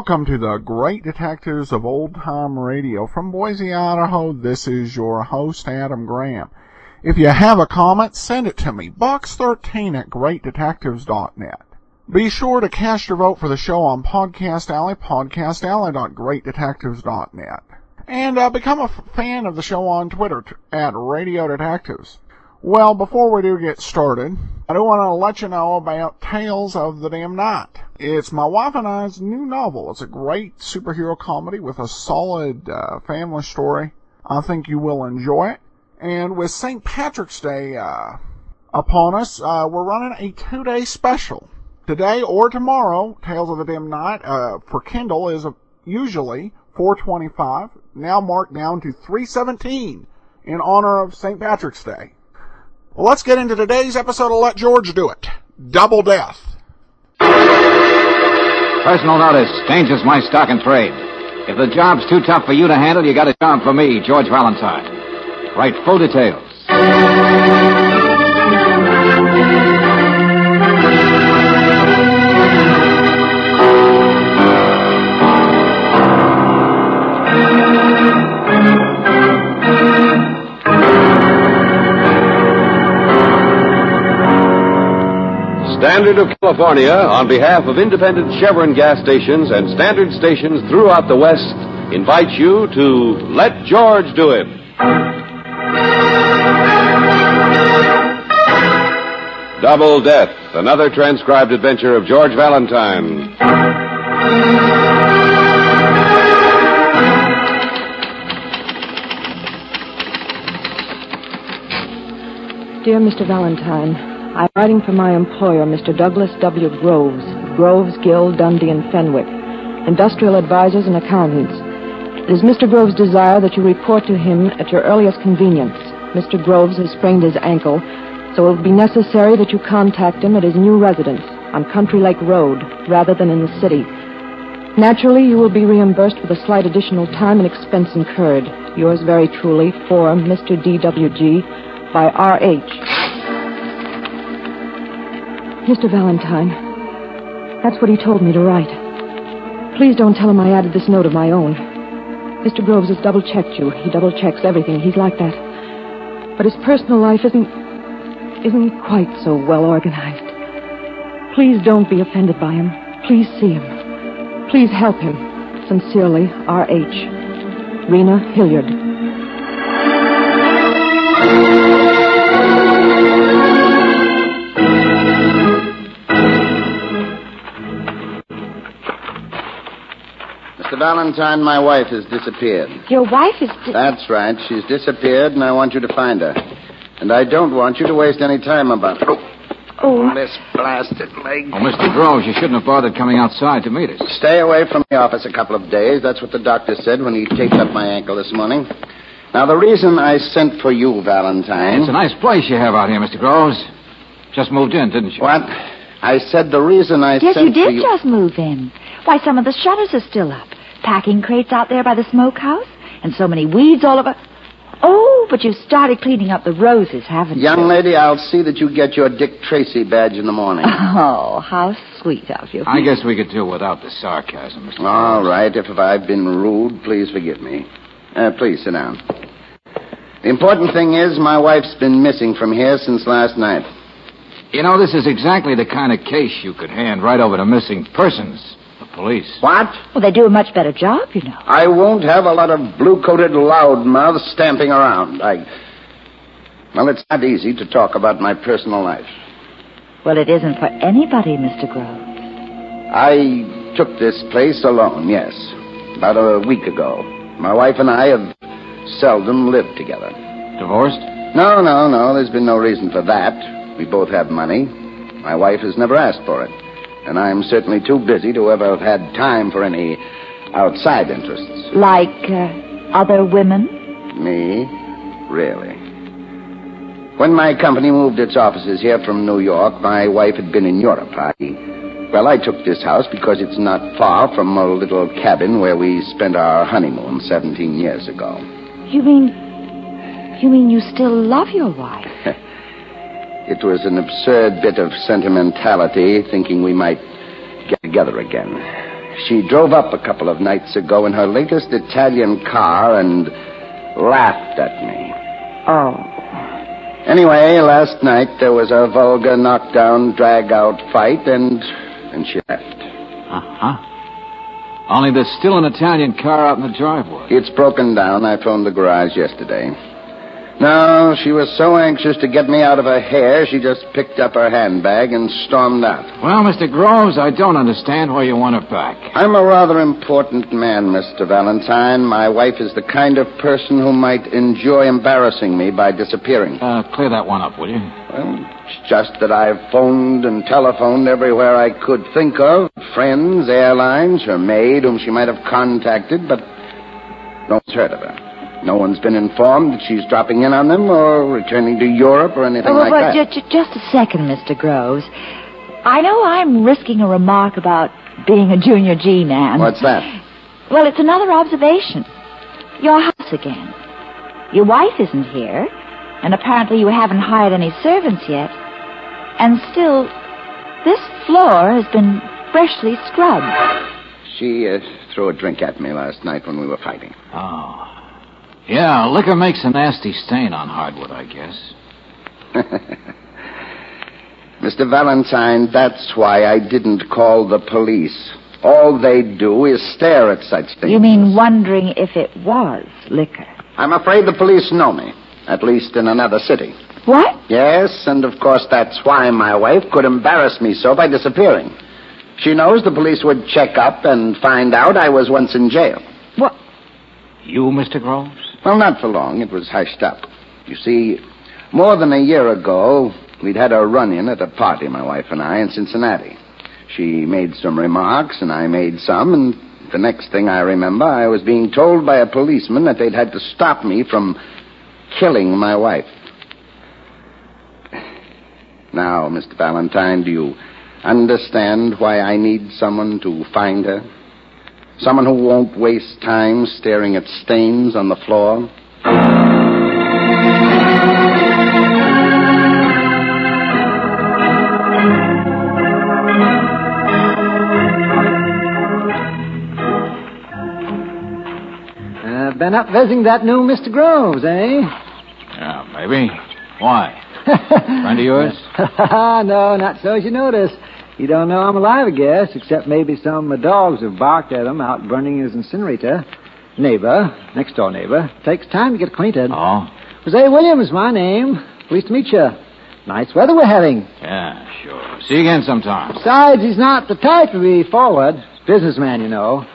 Welcome to the Great Detectives of Old Time Radio. From Boise, Idaho, this is your host, Adam Graham. If you have a comment, send it to me, box13 at greatdetectives.net. Be sure to cast your vote for the show on Podcast Alley, podcastalley.greatdetectives.net. And uh, become a fan of the show on Twitter at Radio Detectives. Well, before we do get started, I do want to let you know about Tales of the Dim Knight. It's my wife and I's new novel. It's a great superhero comedy with a solid uh, family story. I think you will enjoy it. And with St. Patrick's Day uh, upon us, uh, we're running a two-day special. Today or tomorrow, Tales of the Dim Knight uh, for Kindle is usually 425, now marked down to 317 in honor of St. Patrick's Day. Well, let's get into today's episode of Let George Do It. Double Death. Personal notice. Changes my stock and trade. If the job's too tough for you to handle, you got a job for me, George Valentine. Write full details. Standard of California, on behalf of independent Chevron gas stations and standard stations throughout the West, invites you to Let George Do It. Double Death, another transcribed adventure of George Valentine. Dear Mr. Valentine, I'm writing for my employer, Mr. Douglas W. Groves, Groves, Gill, Dundee, and Fenwick, industrial advisors and accountants. It is Mr. Groves' desire that you report to him at your earliest convenience. Mr. Groves has sprained his ankle, so it will be necessary that you contact him at his new residence on Country Lake Road rather than in the city. Naturally, you will be reimbursed for the slight additional time and expense incurred. Yours very truly, for Mr. D.W.G. by R.H. Mr. Valentine, that's what he told me to write. Please don't tell him I added this note of my own. Mr. Groves has double checked you. He double checks everything. He's like that. But his personal life isn't isn't quite so well organized. Please don't be offended by him. Please see him. Please help him. Sincerely, R.H. Rena Hilliard. Valentine, my wife has disappeared. Your wife is. Di- That's right. She's disappeared, and I want you to find her. And I don't want you to waste any time about it. oh, This blasted leg. Oh, Mr. Groves, you shouldn't have bothered coming outside to meet us. Stay away from the office a couple of days. That's what the doctor said when he taped up my ankle this morning. Now, the reason I sent for you, Valentine. It's a nice place you have out here, Mr. Groves. Just moved in, didn't you? What? I said the reason I yes, sent you for did you. just move in. Why, some of the shutters are still up. Packing crates out there by the smokehouse, and so many weeds all over. Oh, but you've started cleaning up the roses, haven't you? Young lady, I'll see that you get your Dick Tracy badge in the morning. Oh, how sweet of you. I guess we could do without the sarcasm, Mr. All Groves. right. If I've been rude, please forgive me. Uh, please sit down. The important thing is my wife's been missing from here since last night. You know, this is exactly the kind of case you could hand right over to missing persons, the police. What? Well, they do a much better job, you know. I won't have a lot of blue-coated loudmouths stamping around. I. Well, it's not easy to talk about my personal life. Well, it isn't for anybody, Mr. Groves. I took this place alone, yes, about a week ago. My wife and I have seldom lived together. Divorced? No, no, no. There's been no reason for that. We both have money. My wife has never asked for it. And I'm certainly too busy to ever have had time for any outside interests. Like uh, other women? Me? Really? When my company moved its offices here from New York, my wife had been in Europe. I. Well, I took this house because it's not far from a little cabin where we spent our honeymoon 17 years ago. You mean. You mean you still love your wife? It was an absurd bit of sentimentality, thinking we might get together again. She drove up a couple of nights ago in her latest Italian car and laughed at me. Oh. Anyway, last night there was a vulgar knockdown, drag-out fight, and and she left. Uh-huh. Only there's still an Italian car out in the driveway. It's broken down. I phoned the garage yesterday. No, she was so anxious to get me out of her hair, she just picked up her handbag and stormed out. Well, Mr. Groves, I don't understand why you want her back. I'm a rather important man, Mr. Valentine. My wife is the kind of person who might enjoy embarrassing me by disappearing. Uh, clear that one up, will you? Well, it's just that I've phoned and telephoned everywhere I could think of friends, airlines, her maid, whom she might have contacted, but no one's heard of her. No one's been informed that she's dropping in on them or returning to Europe or anything Oh, like but that. ju- ju- just a second, Mr. Groves. I know I'm risking a remark about being a junior G man. What's that? Well, it's another observation. Your house again. Your wife isn't here, and apparently you haven't hired any servants yet. And still, this floor has been freshly scrubbed. She uh, threw a drink at me last night when we were fighting. Oh. Yeah, liquor makes a nasty stain on hardwood, I guess. Mr. Valentine, that's why I didn't call the police. All they do is stare at such things. You mean wondering if it was liquor? I'm afraid the police know me, at least in another city. What? Yes, and of course that's why my wife could embarrass me so by disappearing. She knows the police would check up and find out I was once in jail. What? You, Mr. Groves? Well, not for long. It was hushed up. You see, more than a year ago, we'd had a run-in at a party, my wife and I, in Cincinnati. She made some remarks, and I made some, and the next thing I remember, I was being told by a policeman that they'd had to stop me from killing my wife. Now, Mr. Valentine, do you understand why I need someone to find her? Someone who won't waste time staring at stains on the floor? Uh, been up visiting that new Mr. Groves, eh? Yeah, maybe. Why? Friend of yours? no, not so as you notice. You don't know I'm alive, I guess, except maybe some uh, dogs have barked at him out burning his incinerator. Neighbor, next door neighbor. Takes time to get acquainted. Oh? Hosea Williams, my name. Pleased to meet you. Nice weather we're having. Yeah, sure. See you again sometime. Besides, he's not the type to be forward. Businessman, you know.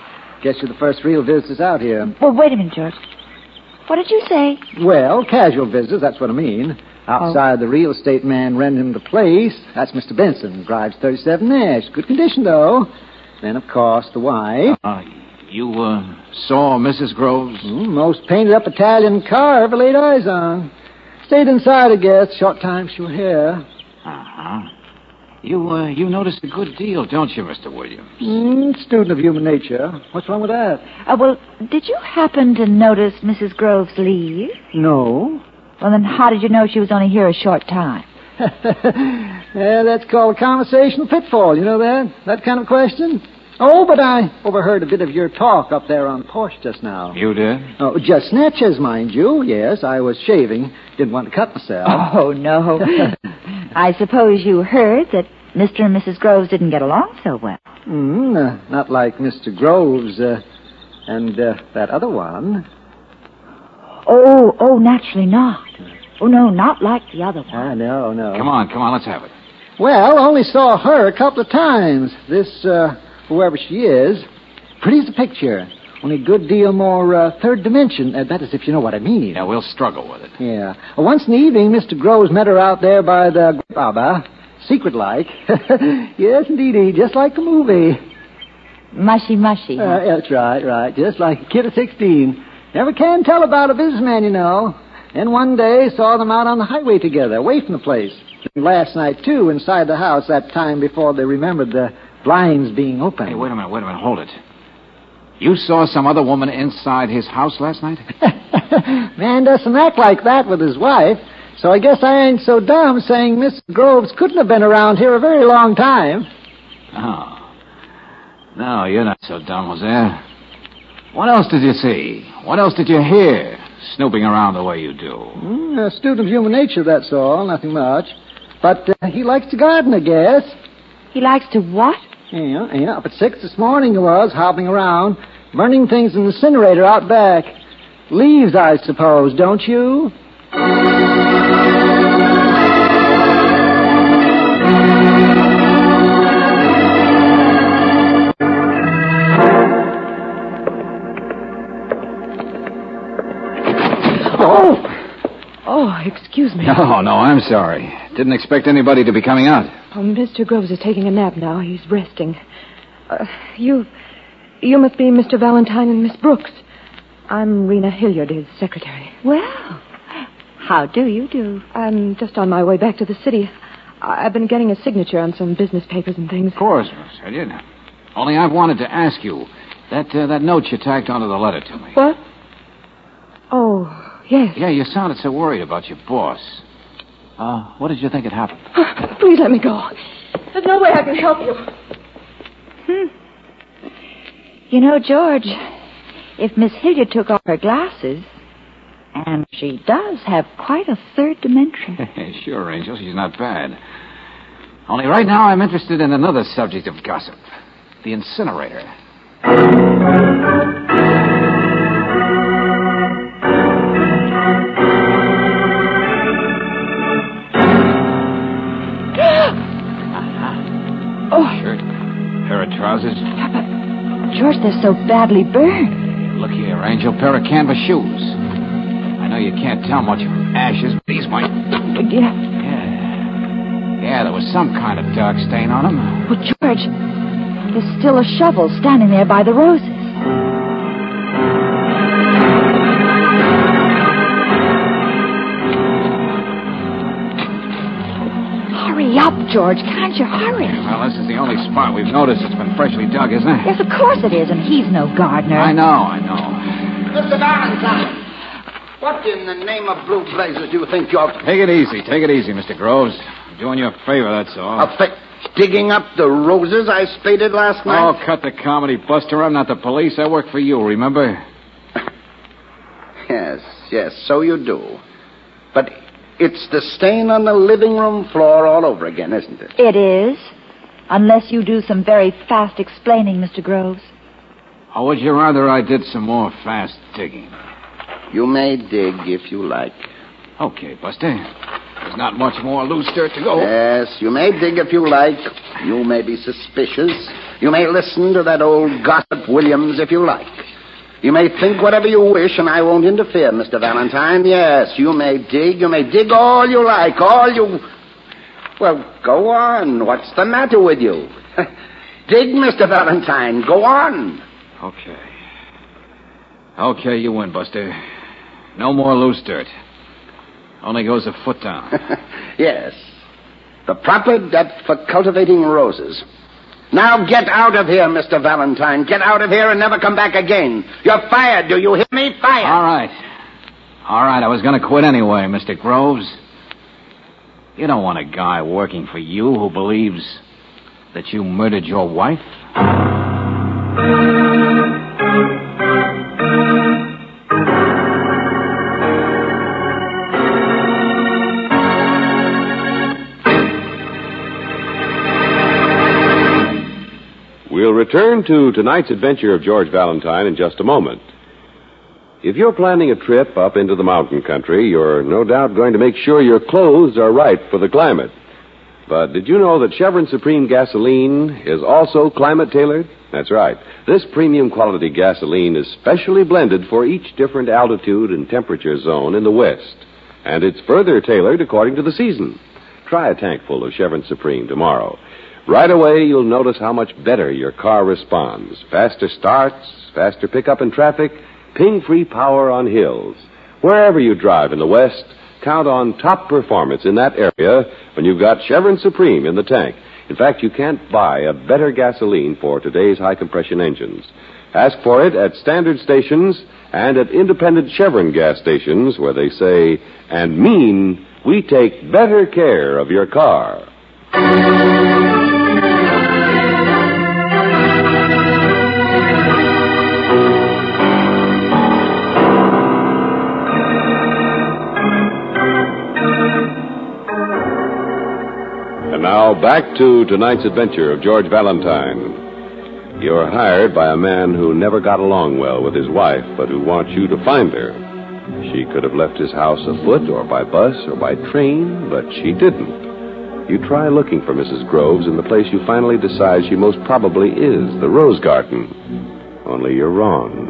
Guess you're the first real visitors out here. Well, wait a minute, George. What did you say? Well, casual visitors, that's what I mean. Outside the real estate man rented him the place. That's Mr. Benson. Drives 37 Nash. Good condition, though. Then, of course, the wife. Uh, you, uh, saw Mrs. Groves? Hmm, most painted up Italian car ever laid eyes on. Stayed inside, I guess. Short time she was here. Uh-huh. You, uh, you noticed a good deal, don't you, Mr. Williams? Mm, student of human nature. What's wrong with that? Uh, well, did you happen to notice Mrs. Groves leave? No. Well, then how did you know she was only here a short time? yeah, that's called a conversational pitfall. You know that? That kind of question? Oh, but I overheard a bit of your talk up there on the porch just now. You did? Oh, just snatches, mind you. Yes, I was shaving. Didn't want to cut myself. Oh, no. I suppose you heard that Mr. and Mrs. Groves didn't get along so well. Mm, uh, not like Mr. Groves uh, and uh, that other one. Oh, oh, naturally not. Oh, no, not like the other one. Ah, no, no. Come on, come on, let's have it. Well, only saw her a couple of times. This, uh, whoever she is, pretty as a picture. Only a good deal more uh, third dimension. Uh, that is, if you know what I mean. Yeah, we'll struggle with it. Yeah. Uh, once in the evening, Mr. Groves met her out there by the Baba. Secret like. yes, indeedy. Just like the movie. Mushy, mushy. Uh, that's right, right. Just like a kid of 16. Never can tell about a businessman, you know. Then one day, saw them out on the highway together, away from the place. And last night, too, inside the house, that time before they remembered the blinds being open. Hey, wait a minute, wait a minute, hold it. You saw some other woman inside his house last night? Man doesn't act like that with his wife. So I guess I ain't so dumb saying Miss Groves couldn't have been around here a very long time. Oh. No, you're not so dumb, Hosea. What else did you see? What else did you hear? Snooping around the way you do. Mm, a student of human nature, that's all. Nothing much. But uh, he likes to garden, I guess. He likes to what? Yeah, yeah. Up at six this morning he was, hopping around, burning things in the incinerator out back. Leaves, I suppose, don't you? Excuse me. No, no, I'm sorry. Didn't expect anybody to be coming out. Oh, Mr. Groves is taking a nap now. He's resting. Uh, you. You must be Mr. Valentine and Miss Brooks. I'm Rena Hilliard, his secretary. Well, how do you do? I'm just on my way back to the city. I- I've been getting a signature on some business papers and things. Of course, Miss Hilliard. Only I've wanted to ask you that uh, that note you tacked onto the letter to me. What? Oh, yes. Yeah, you sounded so worried about your boss. Uh, what did you think had happened? Please let me go. There's no way I can help you. Hmm. You know, George, if Miss Hilliard took off her glasses, and she does have quite a third dimension. sure, Angel, she's not bad. Only right now I'm interested in another subject of gossip the incinerator. They're so badly burned. Look here, Angel, pair of canvas shoes. I know you can't tell much from ashes, but these might. Yeah. Yeah. Yeah, there was some kind of dark stain on them. Well, George, there's still a shovel standing there by the roses. George. Can't you hurry? Well, this is the only spot we've noticed that's been freshly dug, isn't it? Yes, of course it is, and he's no gardener. I know, I know. Mr. Valentine, what in the name of blue blazes do you think you're... Take it easy, take it easy, Mr. Groves. I'm doing you a favor, that's all. Affa- digging up the roses I spaded last night? Oh, cut the comedy, Buster. I'm not the police. I work for you, remember? Yes, yes, so you do. But it's the stain on the living room floor all over again, isn't it? It is. Unless you do some very fast explaining, Mr. Groves. Or would you rather I did some more fast digging? You may dig if you like. Okay, Buster. There's not much more loose dirt to go. Yes, you may dig if you like. You may be suspicious. You may listen to that old gossip Williams if you like. You may think whatever you wish, and I won't interfere, Mr. Valentine. Yes, you may dig. You may dig all you like. All you. Well, go on. What's the matter with you? dig, Mr. Valentine. Go on. Okay. Okay, you win, Buster. No more loose dirt. Only goes a foot down. yes. The proper depth for cultivating roses. Now get out of here, Mr. Valentine. Get out of here and never come back again. You're fired. Do you hear me? Fired. All right. All right, I was going to quit anyway, Mr. Groves. You don't want a guy working for you who believes that you murdered your wife? We'll return to tonight's adventure of George Valentine in just a moment. If you're planning a trip up into the mountain country, you're no doubt going to make sure your clothes are right for the climate. But did you know that Chevron Supreme gasoline is also climate tailored? That's right. This premium quality gasoline is specially blended for each different altitude and temperature zone in the West. And it's further tailored according to the season. Try a tank full of Chevron Supreme tomorrow. Right away, you'll notice how much better your car responds. Faster starts, faster pickup in traffic, ping free power on hills. Wherever you drive in the West, count on top performance in that area when you've got Chevron Supreme in the tank. In fact, you can't buy a better gasoline for today's high compression engines. Ask for it at standard stations and at independent Chevron gas stations where they say and mean we take better care of your car. Back to tonight's adventure of George Valentine. You're hired by a man who never got along well with his wife, but who wants you to find her. She could have left his house afoot or by bus or by train, but she didn't. You try looking for Mrs. Groves in the place you finally decide she most probably is, the Rose Garden. Only you're wrong.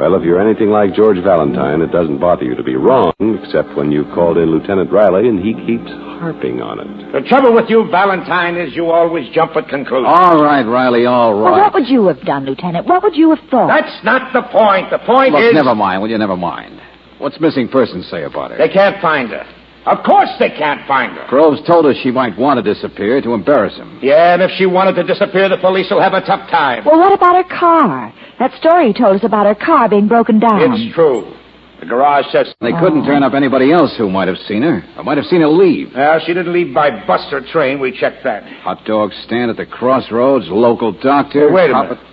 Well, if you're anything like George Valentine, it doesn't bother you to be wrong, except when you've called in Lieutenant Riley and he keeps harping on it. The trouble with you, Valentine, is you always jump at conclusions. All right, Riley, all right. Well, what would you have done, Lieutenant? What would you have thought? That's not the point. The point Look, is. never mind. Will you never mind? What's missing person say about her? They can't find her. Of course they can't find her. Groves told us she might want to disappear to embarrass him. Yeah, and if she wanted to disappear, the police will have a tough time. Well, what about her car? That story you told us about her car being broken down. It's true. The garage says. They couldn't turn up anybody else who might have seen her, or might have seen her leave. Well, she didn't leave by bus or train. We checked that. Hot dog stand at the crossroads, local doctor. Wait a Papa- minute.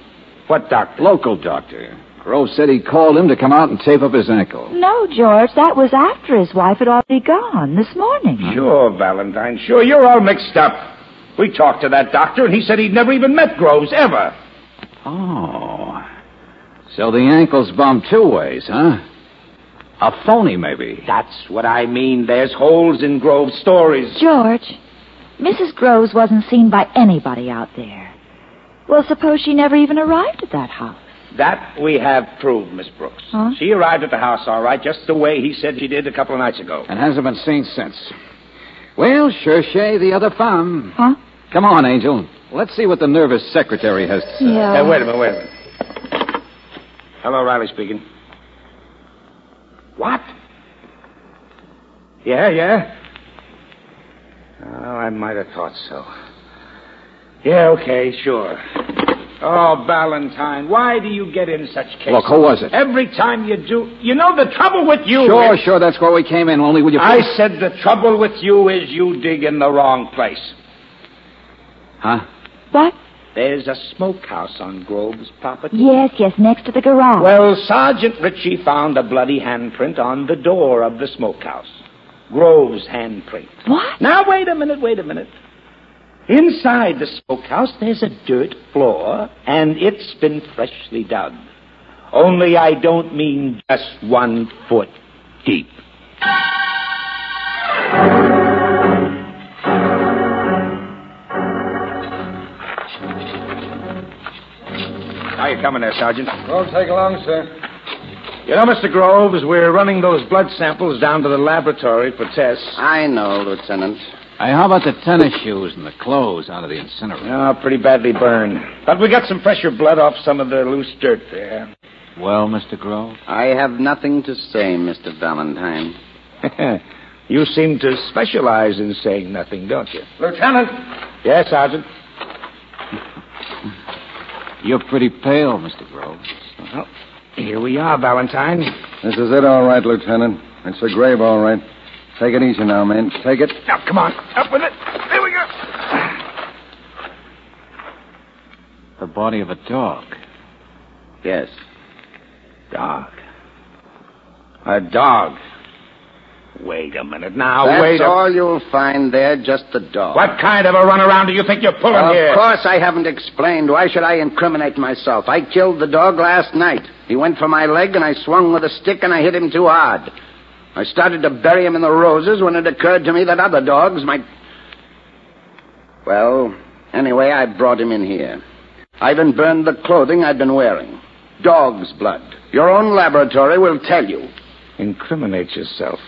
What doctor? Local doctor. Groves said he called him to come out and tape up his ankle. No, George, that was after his wife had already gone this morning. Sure, Valentine. Sure, you're all mixed up. We talked to that doctor, and he said he'd never even met Groves, ever. Oh. So the ankle's bumped two ways, huh? A phony, maybe. That's what I mean. There's holes in Groves' stories. George, Mrs. Groves wasn't seen by anybody out there. Well, suppose she never even arrived at that house. That we have proved, Miss Brooks. Huh? She arrived at the house all right, just the way he said she did a couple of nights ago. And hasn't been seen since. Well, cherchez the other femme. Huh? Come on, Angel. Let's see what the nervous secretary has to say. Yeah. Hey, wait a minute, wait a minute. Hello, Riley speaking. What? Yeah, yeah. Oh, I might have thought so. Yeah, okay, sure. Oh, Valentine, why do you get in such cases? Look, who was it? Every time you do. You know, the trouble with you. Sure, is- sure, that's where we came in. Only will you... I said the trouble with you is you dig in the wrong place. Huh? What? There's a smokehouse on Groves' property. Yes, yes, next to the garage. Well, Sergeant Ritchie found a bloody handprint on the door of the smokehouse. Groves' handprint. what? Now, wait a minute, wait a minute. Inside the smokehouse, there's a dirt floor, and it's been freshly dug. Only I don't mean just one foot deep. How you coming there, Sergeant? Won't take long, sir. You know, Mr. Groves, we're running those blood samples down to the laboratory for tests. I know, Lieutenant. Hey, how about the tennis shoes and the clothes out of the incinerator? Oh, pretty badly burned. But we got some fresher blood off some of the loose dirt there. Well, Mr. Groves? I have nothing to say, Mr. Valentine. you seem to specialize in saying nothing, don't you? Lieutenant! Yes, Sergeant. You're pretty pale, Mr. Grove. Well, here we are, Valentine. This is it, all right, Lieutenant. It's a grave, all right. Take it easy now, man. Take it. Now, come on. Up with it. There we go. The body of a dog. Yes. Dog. A dog. Wait a minute now. That's wait a... all you'll find there, just the dog. What kind of a runaround do you think you're pulling Of here? Of course I haven't explained. Why should I incriminate myself? I killed the dog last night. He went for my leg, and I swung with a stick, and I hit him too hard. I started to bury him in the roses when it occurred to me that other dogs might. Well, anyway, I brought him in here. I even burned the clothing I'd been wearing. Dog's blood. Your own laboratory will tell you. Incriminate yourself.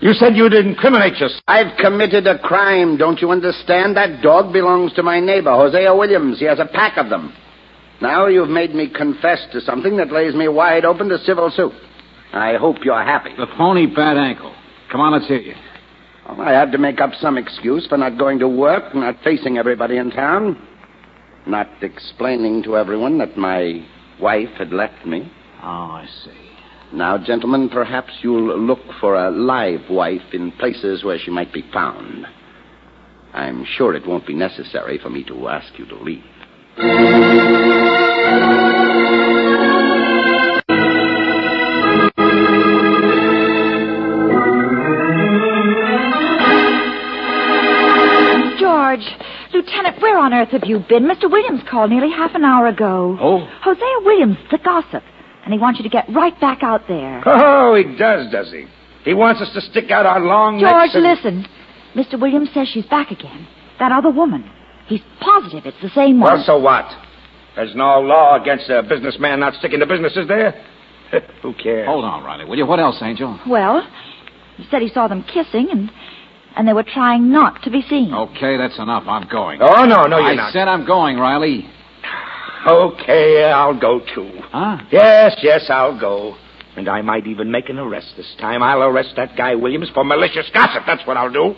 You said you'd incriminate yourself. I've committed a crime, don't you understand? That dog belongs to my neighbor, Hosea Williams. He has a pack of them. Now you've made me confess to something that lays me wide open to civil suit. I hope you're happy. The phony bad ankle. Come on, let's hear you. Well, I had to make up some excuse for not going to work, not facing everybody in town, not explaining to everyone that my wife had left me. Oh, I see. Now, gentlemen, perhaps you'll look for a live wife in places where she might be found. I'm sure it won't be necessary for me to ask you to leave. George, Lieutenant, where on earth have you been? Mr. Williams called nearly half an hour ago. Oh? Hosea Williams, the gossip. And he wants you to get right back out there. Oh, he does, does he? He wants us to stick out our long George, necks and... listen. Mr. Williams says she's back again. That other woman. He's positive it's the same one. Well, so what? There's no law against a businessman not sticking to business, is there? Who cares? Hold on, Riley, will you? What else, Angel? Well, he said he saw them kissing and and they were trying not to be seen. Okay, that's enough. I'm going. Oh, no, no, you're I not. I said I'm going, Riley. Okay, I'll go too. Huh? Yes, yes, I'll go. And I might even make an arrest this time. I'll arrest that guy Williams for malicious gossip. That's what I'll do.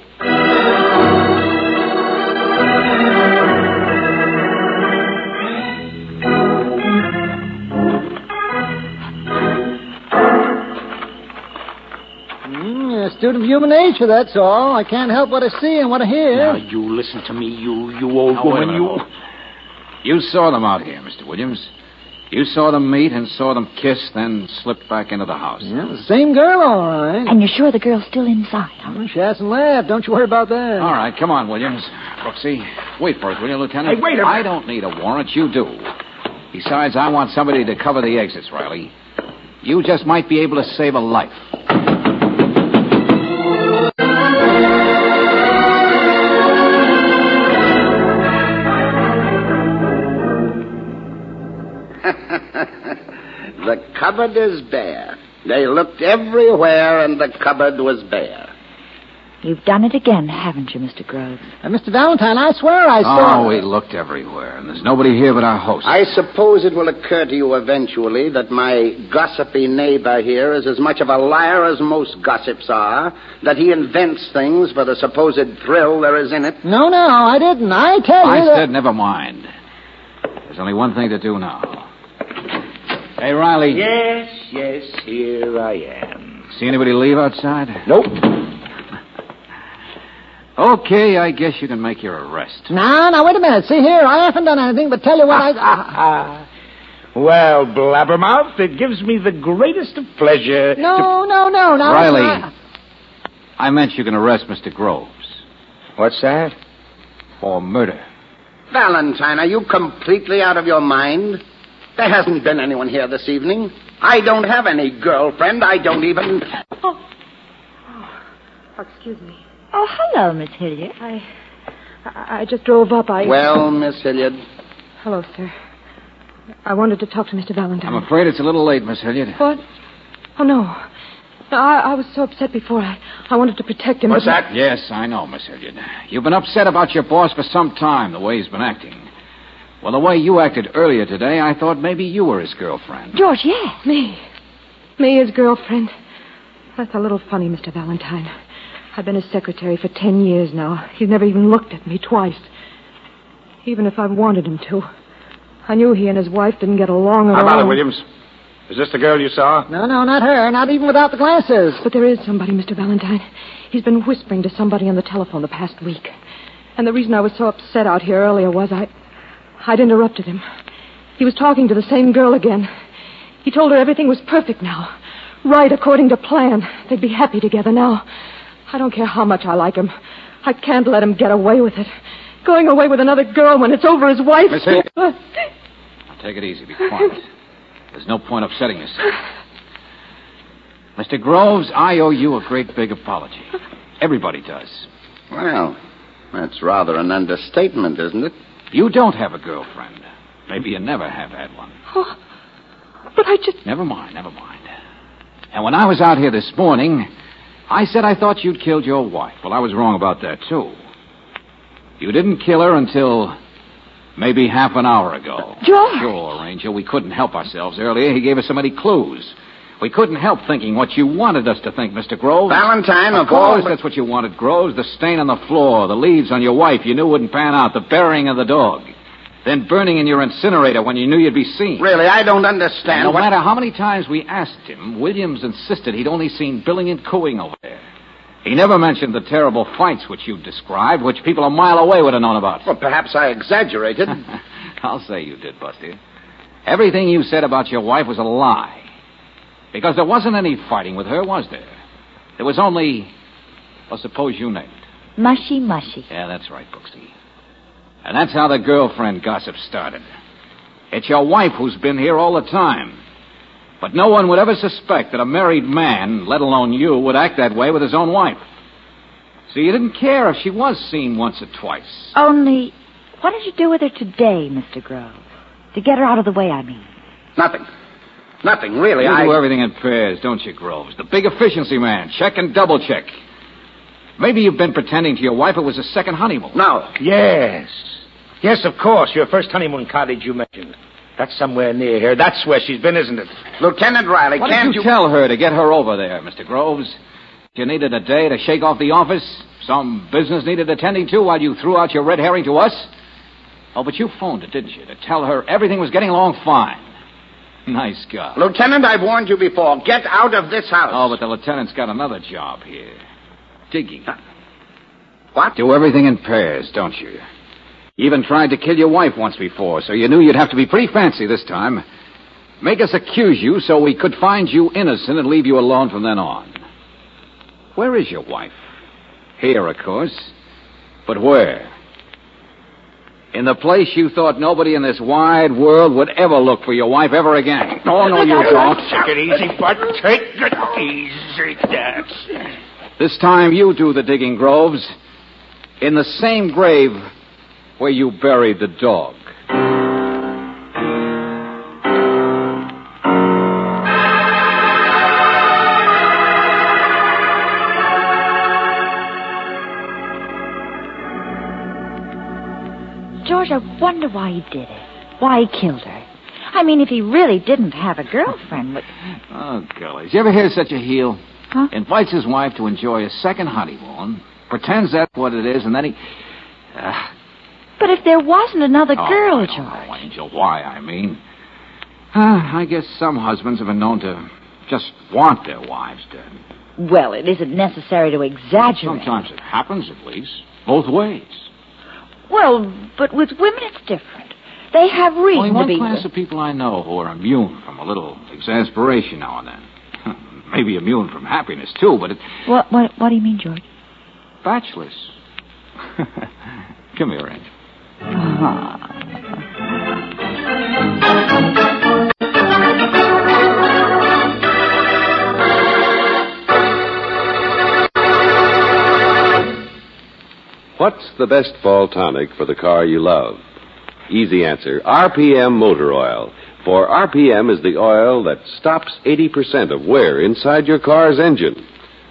Mm, a student of human nature, that's all. I can't help what I see and what I hear. Now, you listen to me, you, you old Now, wait a woman, minute, you. Walt. You saw them out here, Mr. Williams. You saw them meet and saw them kiss, then slipped back into the house. Yeah, the same girl, all right. And you're sure the girl's still inside, huh? Well, she hasn't left. Don't you worry about that. All right, come on, Williams. Brooksy, wait for us, will you, Lieutenant? Hey, wait a I minute. I don't need a warrant. You do. Besides, I want somebody to cover the exits, Riley. You just might be able to save a life. Cupboard is bare. They looked everywhere, and the cupboard was bare. You've done it again, haven't you, Mr. Groves? Uh, Mr. Valentine, I swear I saw. Oh, we looked everywhere, and there's nobody here but our host. I suppose it will occur to you eventually that my gossipy neighbor here is as much of a liar as most gossips are, that he invents things for the supposed thrill there is in it. No, no, I didn't. I tell you. I that- said never mind. There's only one thing to do now. Hey, Riley. Yes, yes, here I am. See anybody leave outside? Nope. Okay, I guess you can make your arrest. Now, now, wait a minute. See here, I haven't done anything but tell you what ah, I. Ah, ah. well, Blabbermouth, it gives me the greatest of pleasure. to- No, no, no, no. Riley. I- I meant you can arrest Mr. Groves What's that? for murder. Valentine, are you completely out of your mind? There hasn't been anyone here this evening. I don't have any girlfriend. I don't even. Oh. oh. Excuse me. Oh, hello, Miss Hilliard. I, I I just drove up. I. Well, Miss Hilliard, Hello, sir. I wanted to talk to Mr. Valentine. I'm afraid it's a little late, Miss Hilliard. What? Oh, no. No, I, I was so upset before. I, I wanted to protect him. What's but- that? Yes, I know, Miss Hilliard. You've been upset about your boss for some time, the way he's been acting. Well, the way you acted earlier today, I thought maybe you were his girlfriend. George, yes. Me. Me, his girlfriend. That's a little funny, Mr. Valentine. I've been his secretary for ten years now. He's never even looked at me twice. Even if I've wanted him to. I knew he and his wife didn't get along at How about all. it, Williams? Is this the girl you saw? No, no, not her. Not even without the glasses. But there is somebody, Mr. Valentine. He's been whispering to somebody on the telephone the past week. And the reason I was so upset out here earlier was I. I'd interrupted him. He was talking to the same girl again. He told her everything was perfect now. Right according to plan. They'd be happy together now. I don't care how much I like him. I can't let him get away with it. Going away with another girl when it's over his wife. Miss Hilliard. Uh, now, take it easy. Be quiet. There's no point upsetting yourself. Mr. Groves, I owe you a great big apology. Everybody does. well, that's rather an understatement, isn't it? You don't have a girlfriend. Maybe you never have had one. Oh, but I just. Never mind, never mind. And when I was out here this morning, I said I thought you'd killed your wife. Well, I was wrong about that, too. You didn't kill her until maybe half an hour ago. George! Sure, Angel. We couldn't help ourselves earlier. He gave us so many clues. We couldn't help thinking what you wanted us to think, Mr. Groves. Valentine, Of of course, the- that's what you wanted, Groves. The stain on the floor, the leaves on your wife you knew wouldn't pan out, the burying of the dog. Then burning in your incinerator when you knew you'd be seen. Really, I don't understand. No what... matter how many times we asked him, Williams insisted he'd only seen billing and cooing over there. He never mentioned the terrible fights which you've described, which people a mile away would have known about. Well, perhaps I exaggerated. I'll say you did, Busty. Everything you said about your wife was a lie. Because there wasn't any fighting with her, was there? There was only, well, suppose you name it. Mushy, mushy. Yeah, that's right, Brooksy. And that's how the girlfriend gossip started. It's your wife who's been here all the time. But no one would ever suspect that a married man, let alone you, would act that way with his own wife. So you didn't care if she was seen once or twice. Only, what did you do with her today, Mr. Grove? To get her out of the way, I mean. Nothing. Nothing, really. You I. do everything in pairs, don't you, Groves? The big efficiency man. Check and double check. Maybe you've been pretending to your wife it was a second honeymoon. No. Yes. Yes, of course. Your first honeymoon cottage you mentioned. That's somewhere near here. That's where she's been, isn't it? Lieutenant Riley, What can't did you, tell her to get her over there, Mr. Groves? You needed a day to shake off the office? Some business needed attending to while you threw out your red herring to us? Oh, but you phoned it, didn't you, to tell her everything was getting along fine? Nice guy. Lieutenant, I've warned you before. Get out of this house. Oh, but the lieutenant's got another job here. Digging. Uh, what? Do everything in pairs, don't you? You even tried to kill your wife once before, so you knew you'd have to be pretty fancy this time. Make us accuse you so we could find you innocent and leave you alone from then on. Where is your wife? Here, of course. But where? In the place you thought nobody in this wide world would ever look for your wife ever again. Oh, no, you don't. Take it easy, Bud. Take it easy. That's... This time you do the digging, Groves. In the same grave where you buried the dog. George, I wonder why he did it. Why he killed her. I mean, if he really didn't have a girlfriend, what... Oh, golly. Did You ever hear such a heel? Huh? Invites his wife to enjoy a second honeymoon, pretends that's what it is, and then he. Uh, But if there wasn't another oh, girl, I George. know, Angel. Why, I mean. Uh, I guess some husbands have been known to just want their wives dead. Well, it isn't necessary to exaggerate. Sometimes it happens, at least. Both ways. Well, but with women it's different. They have reason Only to one be. class of people I know who are immune from a little exasperation now and then. Maybe immune from happiness, too, but it, What, what, what do you mean, George? bachelors. Come here, Angel. Ah. What's the best fall tonic for the car you love? Easy answer RPM Motor Oil. For RPM is the oil that stops 80% of wear inside your car's engine.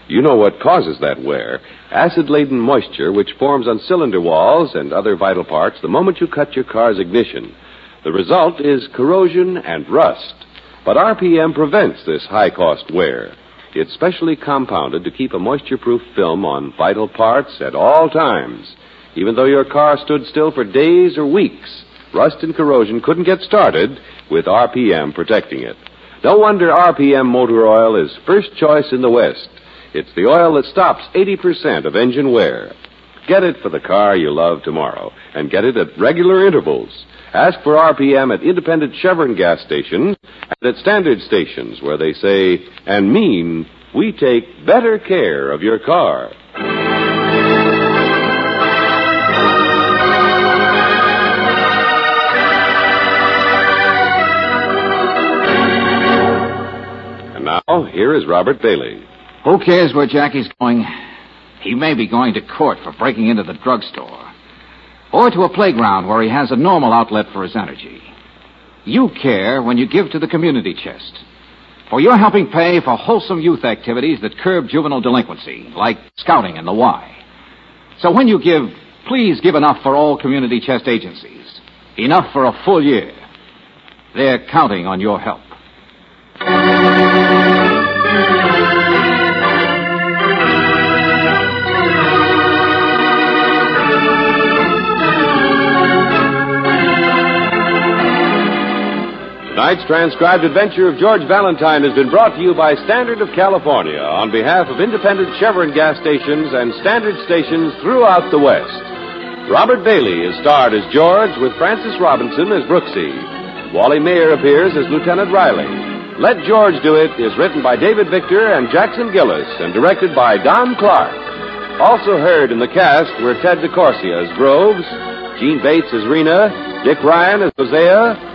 You know what causes that wear acid laden moisture which forms on cylinder walls and other vital parts the moment you cut your car's ignition. The result is corrosion and rust. But RPM prevents this high cost wear. It's specially compounded to keep a moisture proof film on vital parts at all times. Even though your car stood still for days or weeks, rust and corrosion couldn't get started with RPM protecting it. No wonder RPM motor oil is first choice in the West. It's the oil that stops 80% of engine wear. Get it for the car you love tomorrow, and get it at regular intervals. Ask for RPM at independent Chevron gas stations and at standard stations where they say and mean we take better care of your car. And now, here is Robert Bailey. Who cares where Jackie's going? He may be going to court for breaking into the drugstore. Or to a playground where he has a normal outlet for his energy. You care when you give to the community chest. For you're helping pay for wholesome youth activities that curb juvenile delinquency, like scouting and the Y. So when you give, please give enough for all community chest agencies. Enough for a full year. They're counting on your help. Tonight's transcribed adventure of George Valentine has been brought to you by Standard of California on behalf of independent Chevron gas stations and standard stations throughout the West. Robert Bailey is starred as George with Frances Robinson as Brooksy. Wally Maher appears as Lieutenant Riley. Let George Do It is written by David Victor and Jackson Gillis and directed by Don Clark. Also heard in the cast were Ted DeCorsia as Groves, Jeanne Bates as Rena, Dick Ryan as Hosea,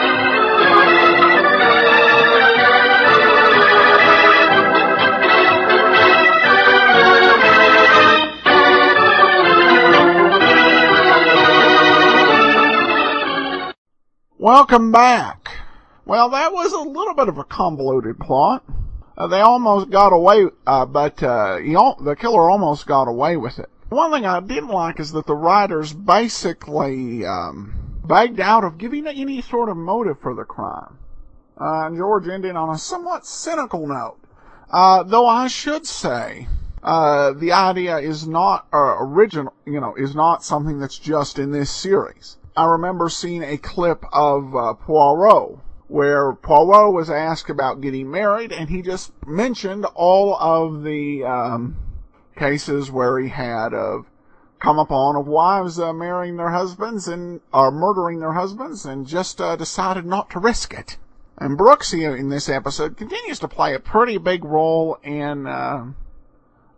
Welcome back. Well, that was a little bit of a convoluted plot. Uh, they almost got away, uh, but uh, the killer almost got away with it. One thing I didn't like is that the writers basically um, begged out of giving any sort of motive for the crime. Uh, and George ended on a somewhat cynical note. Uh, though I should say, uh, the idea is not original, you know, is not something that's just in this series. I remember seeing a clip of uh, Poirot where Poirot was asked about getting married, and he just mentioned all of the um, cases where he had of come upon of wives uh, marrying their husbands and or murdering their husbands, and just uh, decided not to risk it. And Brooksy in this episode continues to play a pretty big role in uh,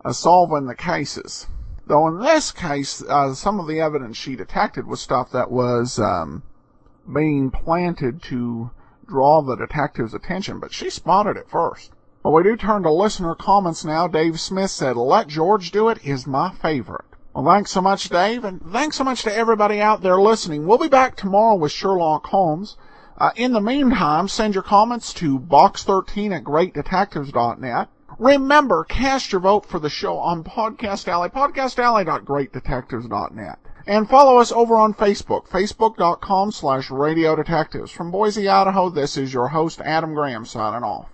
uh, solving the cases. Though in this case, uh, some of the evidence she detected was stuff that was um, being planted to draw the detective's attention, but she spotted it first. Well, we do turn to listener comments now. Dave Smith said, Let George Do It is my favorite. Well, thanks so much, Dave, and thanks so much to everybody out there listening. We'll be back tomorrow with Sherlock Holmes. Uh, in the meantime, send your comments to box13 at greatdetectives.net. Remember, cast your vote for the show on Podcast Alley, podcastalley.greatdetectives.net. And follow us over on Facebook, facebook.com slash radio detectives. From Boise, Idaho, this is your host, Adam Graham, signing off.